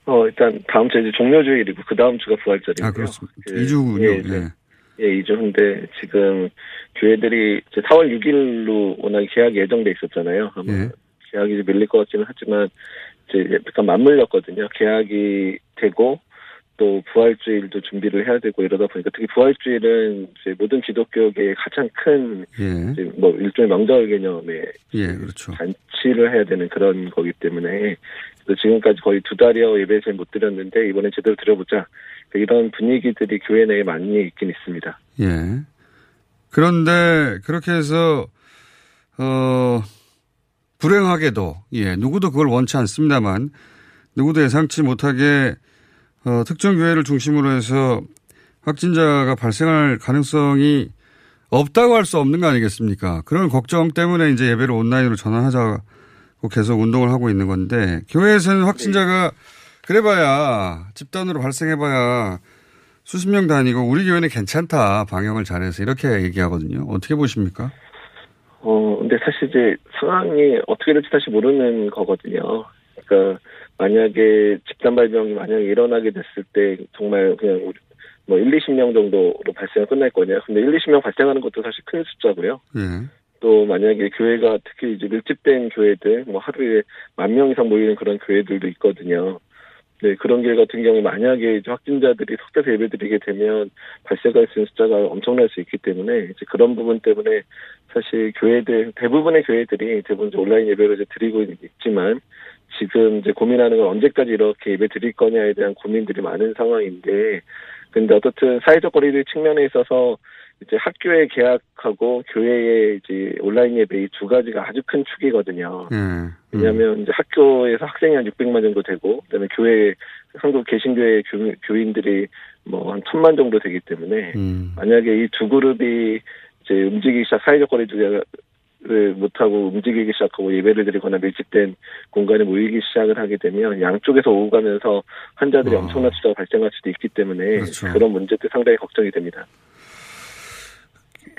[SPEAKER 15] 어, 일단 다음 주 이제 종료주일이고 그 다음 주가 부활절이고요.
[SPEAKER 3] 아, 그렇습니다.
[SPEAKER 15] 그,
[SPEAKER 3] 2주군요.
[SPEAKER 15] 예, 이제,
[SPEAKER 3] 예.
[SPEAKER 15] 예, 2주 후인데 지금 교회들이 이제 4월 6일로 워낙 계약이 예정돼 있었잖아요. 아마
[SPEAKER 3] 예.
[SPEAKER 15] 계약이 밀릴 것 같기는 하지만 이제 약간 맞물렸거든요. 계약이 되고 또 부활주일도 준비를 해야 되고 이러다 보니까 특히 부활주일은 이제 모든 기독교계의 가장 큰
[SPEAKER 3] 예.
[SPEAKER 15] 뭐 일종의 명절 개념의
[SPEAKER 3] 예, 그렇죠.
[SPEAKER 15] 잔치를 해야 되는 그런 거기 때문에 지금까지 거의 두 달여 예배 잘 못 드렸는데 이번엔 제대로 드려보자 이런 분위기들이 교회 내에 많이 있긴 있습니다.
[SPEAKER 3] 예. 그런데 그렇게 해서 어 불행하게도 예 누구도 그걸 원치 않습니다만 누구도 예상치 못하게 어, 특정 교회를 중심으로 해서 확진자가 발생할 가능성이 없다고 할 수 없는 거 아니겠습니까? 그런 걱정 때문에 이제 예배를 온라인으로 전환하자고 계속 운동을 하고 있는 건데 교회에서는 확진자가 그래봐야 집단으로 발생해봐야 수십 명 다니고 우리 교회는 괜찮다 방역을 잘해서 이렇게 얘기하거든요. 어떻게 보십니까?
[SPEAKER 15] 어, 근데 사실 이제 상황이 어떻게 될지 사실 모르는 거거든요. 그러니까 만약에 집단 발병이 만약에 일어나게 됐을 때 정말 그냥 뭐 1, 20명 정도로 발생이 끝날 거냐. 근데 1, 20명 발생하는 것도 사실 큰 숫자고요.
[SPEAKER 3] 예.
[SPEAKER 15] 또 만약에 교회가 특히 이제 밀집된 교회들 뭐 하루에 만 명 이상 모이는 그런 교회들도 있거든요. 네, 그런 길 같은 경우에 만약에 이제 확진자들이 석대서 예배드리게 되면 발생할 수 있는 숫자가 엄청날 수 있기 때문에 이제 그런 부분 때문에 사실 교회들 대부분의 교회들이 대부분 이제 온라인 예배를 이제 드리고 있지만 지금 이제 고민하는 건 언제까지 이렇게 예배 드릴 거냐에 대한 고민들이 많은 상황인데 근데 어떻든 사회적 거리두기 측면에 있어서 이제 학교에 계약하고 교회에 이제 온라인 예배 이 두 가지가 아주 큰 축이거든요.
[SPEAKER 3] 예.
[SPEAKER 15] 왜냐하면 이제 학교에서 학생이 한 600만 정도 되고 그다음에 교회 한국 개신교회 교, 교인들이 뭐 한 천만 정도 되기 때문에
[SPEAKER 3] 음.
[SPEAKER 15] 만약에 이 두 그룹이 이제 움직이기 시작 사회적 거리두기를 못하고 움직이기 시작하고 예배를 드리거나 밀집된 공간에 모이기 시작을 하게 되면 양쪽에서 오고 가면서 환자들이 엄청난 숫자가 발생할 수도 있기 때문에
[SPEAKER 3] 아. 그렇죠.
[SPEAKER 15] 그런 문제도 상당히 걱정이 됩니다.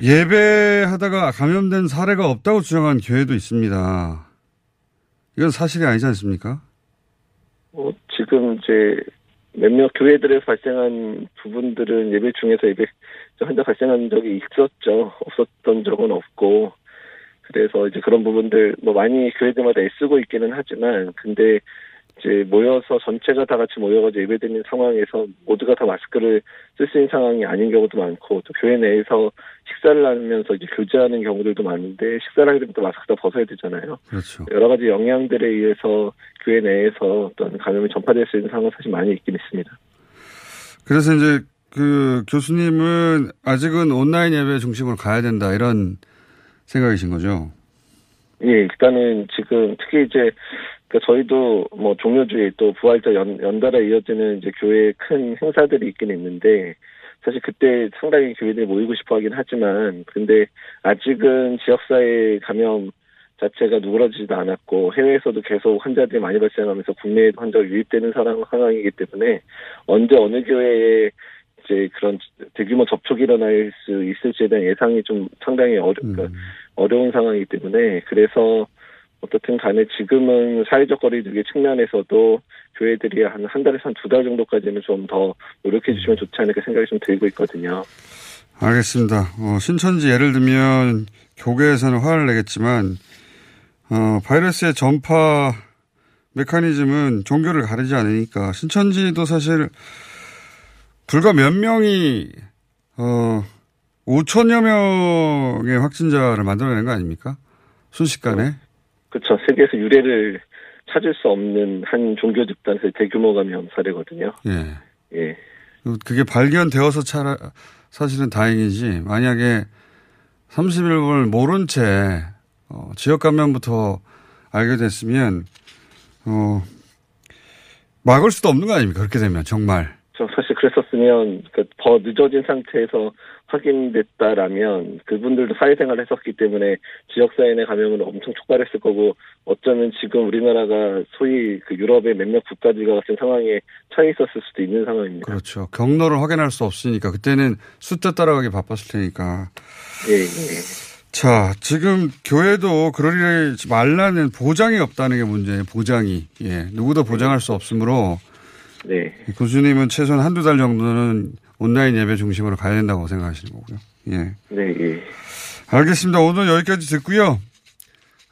[SPEAKER 3] 예배하다가 감염된 사례가 없다고 주장한 교회도 있습니다. 이건 사실이 아니지 않습니까?
[SPEAKER 15] 어, 지금 이제 몇몇 교회들에서 발생한 부분들은 예배 중에서 예배 환자 발생한 적이 있었죠. 없었던 적은 없고. 그래서 이제 그런 부분들 뭐 많이 교회들마다 애쓰고 있기는 하지만 근데 이제 모여서 전체가 다 같이 모여가지고 예배드리는 상황에서 모두가 다 마스크를 쓸 수 있는 상황이 아닌 경우도 많고 또 교회 내에서 식사를 하면서 이제 교제하는 경우들도 많은데 식사를 하게 되면 또 마스크 다 벗어야 되잖아요.
[SPEAKER 3] 그렇죠.
[SPEAKER 15] 여러 가지 영향들에 의해서 교회 내에서 어떤 감염이 전파될 수 있는 상황은 사실 많이 있긴 있습니다.
[SPEAKER 3] 그래서 이제 그 교수님은 아직은 온라인 예배 중심으로 가야 된다 이런 생각이신 거죠?
[SPEAKER 15] 예, 일단은 지금 특히 이제 그 저희도 뭐 종료주일 또 부활절 연, 연달아 이어지는 이제 교회 큰 행사들이 있긴 있는데 사실 그때 상당히 교회들이 모이고 싶어 하긴 하지만 근데 아직은 지역사회 감염 자체가 누그러지지도 않았고 해외에서도 계속 환자들이 많이 발생하면서 국내에도 환자가 유입되는 상황, 상황이기 때문에 언제 어느 교회에 이제 그런 대규모 접촉이 일어날 수 있을지에 대한 예상이 좀 상당히 어려, 그러니까 어려운 상황이기 때문에 그래서 어떻든 간에 지금은 사회적 거리두기 측면에서도 교회들이 한 한 달에서 한 두 달 정도까지는 좀 더 노력해 주시면 좋지 않을까 생각이 좀 들고 있거든요.
[SPEAKER 3] 알겠습니다. 어, 신천지 예를 들면 교계에서는 화를 내겠지만 어, 바이러스의 전파 메커니즘은 종교를 가리지 않으니까 신천지도 사실 불과 몇 명이 어 5천여 명의 확진자를 만들어낸 거 아닙니까? 순식간에.
[SPEAKER 15] 그렇죠. 세계에서 유례를 찾을 수 없는 한 종교 집단에서 대규모 감염 사례거든요.
[SPEAKER 3] 예.
[SPEAKER 15] 예.
[SPEAKER 3] 그게 발견되어서 차라, 사실은 다행이지. 만약에 30일을 모른 채, 어, 지역 감염부터 알게 됐으면, 어, 막을 수도 없는 거 아닙니까? 그렇게 되면, 정말.
[SPEAKER 15] 저 사실 그랬었으면 그더 늦어진 상태에서 확인됐다라면 그분들도 사회생활을 했었기 때문에 지역사회 내 감염은 엄청 촉발했을 거고 어쩌면 지금 우리나라가 소위 그 유럽의 몇몇 국가들과 같은 상황에 처해 있었을 수도 있는 상황입니다.
[SPEAKER 3] 그렇죠. 경로를 확인할 수 없으니까 그때는 숫자 따라가기 바빴을 테니까.
[SPEAKER 15] 예, 예.
[SPEAKER 3] 자, 지금 교회도 그러지 말라는 보장이 없다는 게 문제예요. 보장이. 예. 누구도 보장할 수 없으므로
[SPEAKER 15] 네.
[SPEAKER 3] 교수님은 최소한 한두 달 정도는 온라인 예배 중심으로 가야 된다고 생각하시는 거고요. 예.
[SPEAKER 15] 네, 예.
[SPEAKER 3] 알겠습니다. 오늘 여기까지 듣고요.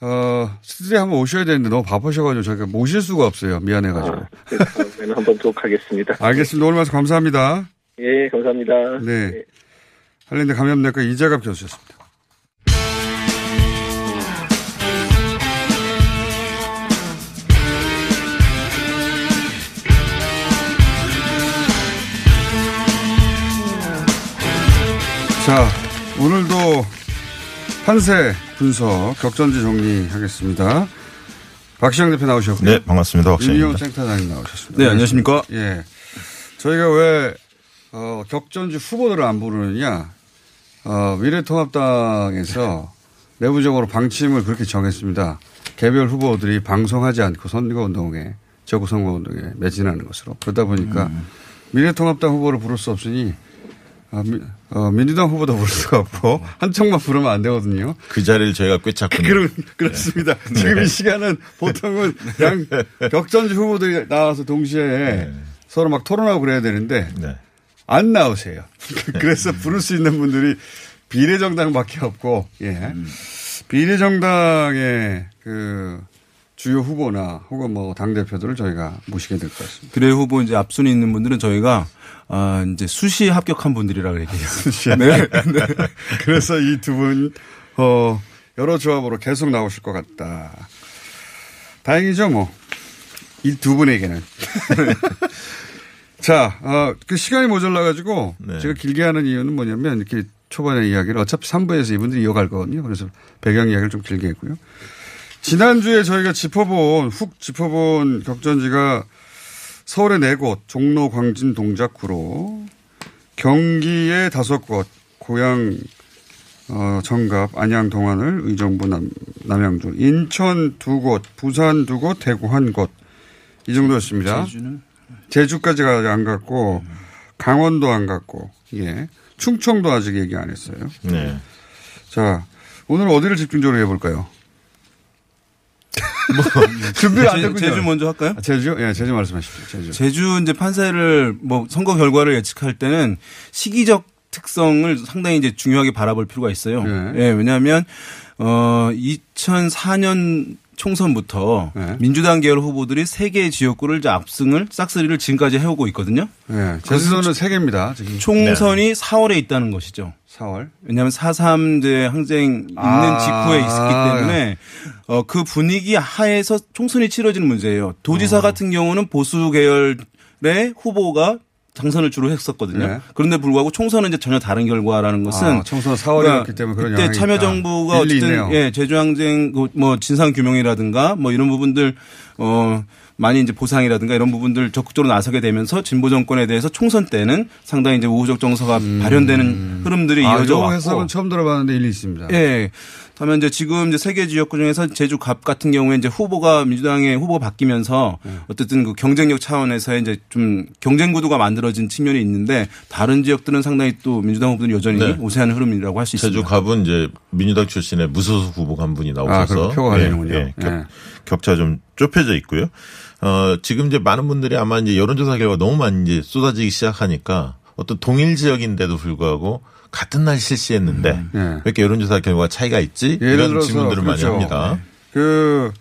[SPEAKER 3] 어, 스튜디오에 한번 오셔야 되는데 너무 바쁘셔가지고 저희가 모실 수가 없어요. 미안해가지고.
[SPEAKER 15] 아, 네, 다음에는 한번 또 가겠습니다.
[SPEAKER 3] 알겠습니다. 오늘 말씀 감사합니다.
[SPEAKER 15] 예, 감사합니다.
[SPEAKER 3] 네. 한림대 감염내과 이재갑 교수였습니다. 자, 오늘도 판세 분석 격전지 정리하겠습니다. 박시영 대표 나오셨고요.
[SPEAKER 16] 네, 반갑습니다. 박시영입니다.
[SPEAKER 3] 윤희용 센터장님 나오셨습니다.
[SPEAKER 16] 네, 안녕하십니까?
[SPEAKER 3] 예. 저희가 왜, 어, 격전지 후보들을 안 부르느냐, 어, 미래통합당에서 내부적으로 방침을 그렇게 정했습니다. 개별 후보들이 방송하지 않고 선거운동에, 저구 선거운동에 매진하는 것으로. 그러다 보니까
[SPEAKER 16] 음.
[SPEAKER 3] 미래통합당 후보를 부를 수 없으니, 어, 미- 어, 민주당 후보도 부를 수가 없고, 한쪽만 부르면 안 되거든요.
[SPEAKER 16] 그 자리를 저희가 꿰찼군요.
[SPEAKER 3] 그럼, 그렇습니다.
[SPEAKER 16] 네.
[SPEAKER 3] 지금 이 시간은 보통은 양 격전지 후보들이 나와서 동시에
[SPEAKER 16] 네.
[SPEAKER 3] 서로 막 토론하고 그래야 되는데 안 나오세요. 그래서 부를 수 있는 분들이 비례정당밖에 없고, 예.
[SPEAKER 16] 음.
[SPEAKER 3] 비례정당의 그 주요 후보나 혹은 뭐 당 대표들을 저희가 모시게 될 것 같습니다.
[SPEAKER 17] 비례 후보 이제 앞순위 있는 분들은 저희가 아 이제 수시에 합격한 분들이라 얘기해요.
[SPEAKER 3] 수시에.
[SPEAKER 17] 네.
[SPEAKER 3] 그래서 이 두 분, 어, 여러 조합으로 계속 나오실 것 같다. 다행이죠, 뭐. 이 두 분에게는. 자, 어, 그 시간이 모자라가지고
[SPEAKER 16] 네.
[SPEAKER 3] 제가 길게 하는 이유는 뭐냐면 이렇게 초반의 이야기를 어차피 3부에서 이분들이 이어갈 거거든요. 그래서 배경 이야기를 좀 길게 했고요. 지난주에 저희가 짚어본, 훅 짚어본 격전지가 서울의 네 곳, 종로, 광진, 동작 구로 경기의 다섯 곳, 고양, 어, 정갑, 안양, 동안을, 의정부, 남, 남양주, 인천 두 곳, 부산 두 곳, 대구 한 곳. 이 정도였습니다.
[SPEAKER 17] 제주는?
[SPEAKER 3] 제주까지가 안 갔고, 강원도 안 갔고, 예. 충청도 아직 얘기 안 했어요.
[SPEAKER 16] 네.
[SPEAKER 3] 자, 오늘 어디를 집중적으로 해볼까요? 준비를 안
[SPEAKER 17] 제-
[SPEAKER 3] 됐군요.
[SPEAKER 17] 제주 먼저 할까요?
[SPEAKER 3] 아, 제주? 예, 제주 말씀하십시오. 제주.
[SPEAKER 17] 제주 이제 판세를 뭐 선거 결과를 예측할 때는 시기적 특성을 상당히 이제 중요하게 바라볼 필요가 있어요.
[SPEAKER 3] 네.
[SPEAKER 17] 예, 왜냐하면 어 2004년 총선부터
[SPEAKER 3] 네.
[SPEAKER 17] 민주당 계열 후보들이 세 개의 지역구를 이제 압승을 싹쓸이를 지금까지 해오고 있거든요.
[SPEAKER 3] 예, 제주도는 세 개입니다. 지금.
[SPEAKER 17] 총선이 4월에 있다는 것이죠.
[SPEAKER 3] 4월.
[SPEAKER 17] 왜냐하면 4.3제 항쟁 있는
[SPEAKER 3] 아.
[SPEAKER 17] 직후에 있었기 때문에 어, 그 분위기 하에서 총선이 치러지는 문제예요.
[SPEAKER 3] 어.
[SPEAKER 17] 도지사 같은 경우는 보수 계열의 후보가 당선을 주로 했었거든요.
[SPEAKER 3] 네.
[SPEAKER 17] 그런데 불구하고 총선은 이제 전혀 다른 결과라는 것은
[SPEAKER 3] 아, 총선 4월이었기 때문에 그런
[SPEAKER 17] 그때
[SPEAKER 3] 영향이
[SPEAKER 17] 참여
[SPEAKER 3] 있다.
[SPEAKER 17] 정부가
[SPEAKER 3] 일리
[SPEAKER 17] 어쨌든
[SPEAKER 3] 있네요.
[SPEAKER 17] 예, 제주항쟁 그뭐 진상 규명이라든가 뭐 이런 부분들 어 많이 이제 보상이라든가 이런 부분들 적극적으로 나서게 되면서 진보 정권에 대해서 총선 때는 상당히 이제 우호적 정서가 발현되는 흐름들이
[SPEAKER 3] 아,
[SPEAKER 17] 이어져
[SPEAKER 3] 요
[SPEAKER 17] 왔고
[SPEAKER 3] 해석은 처음 들어봤는데 일리 있습니다.
[SPEAKER 17] 예. 다만 이제 지금 이제 세계 지역구 중에서 제주 갑 같은 경우에 이제 후보가 민주당의 후보가 바뀌면서
[SPEAKER 3] 네.
[SPEAKER 17] 어쨌든 그 경쟁력 차원에서 이제 좀 경쟁 구도가 만들어진 측면이 있는데 다른 지역들은 상당히 또 민주당 후보들이 여전히
[SPEAKER 16] 네.
[SPEAKER 17] 우세한 흐름이라고 할 수 있습니다.
[SPEAKER 16] 제주 갑은 이제 민주당 출신의 무소속 후보가 한 분이
[SPEAKER 17] 아,
[SPEAKER 16] 나오셔서
[SPEAKER 17] 그럼 표가 갈리는군요.
[SPEAKER 16] 예, 격,
[SPEAKER 17] 예.
[SPEAKER 16] 격차 좀 좁혀져 있고요. 어, 지금 이제 많은 분들이 아마 이제 여론조사 결과 너무 많이 이제 쏟아지기 시작하니까 어떤 동일 지역인데도 불구하고 같은 날 실시했는데
[SPEAKER 3] 예.
[SPEAKER 16] 왜 이렇게 여론조사 결과 차이가 있지? 이런
[SPEAKER 3] 들어서
[SPEAKER 16] 질문들을
[SPEAKER 3] 그렇죠.
[SPEAKER 16] 많이 합니다.
[SPEAKER 3] 그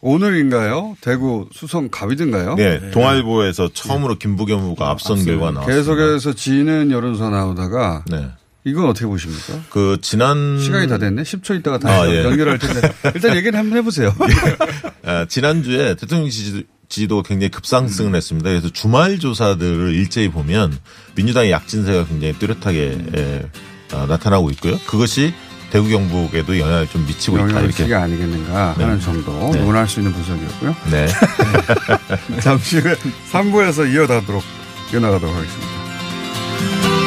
[SPEAKER 3] 오늘인가요? 대구 수성 갑이든가요?
[SPEAKER 16] 네, 동아일보에서 처음으로 김부겸 후보가 앞선 결과 나왔습니다.
[SPEAKER 3] 계속해서 지는 여론조사 나오다가
[SPEAKER 16] 네.
[SPEAKER 3] 이건 어떻게 보십니까?
[SPEAKER 16] 그 지난
[SPEAKER 3] 시간이 다 됐네. 10초 있다가 다
[SPEAKER 16] 아, 예.
[SPEAKER 3] 연결할 텐데 일단 얘기는 한번 해보세요.
[SPEAKER 16] 아, 지난 주에 대통령 지지, 지지도가 굉장히 급상승을 했습니다. 그래서 주말 조사들을 일제히 보면 민주당의 약진세가 굉장히 뚜렷하게 예, 아, 나타나고 있고요. 그것이 대구 경북에도 영향을 좀 미치고 있다
[SPEAKER 3] 이렇게. 아니겠는가
[SPEAKER 16] 네.
[SPEAKER 3] 하는 정도
[SPEAKER 16] 네.
[SPEAKER 3] 논할 수 있는 분석이었고요.
[SPEAKER 16] 네.
[SPEAKER 3] 잠시 후에 3부에서 이어가도록 이어나가도록 하겠습니다.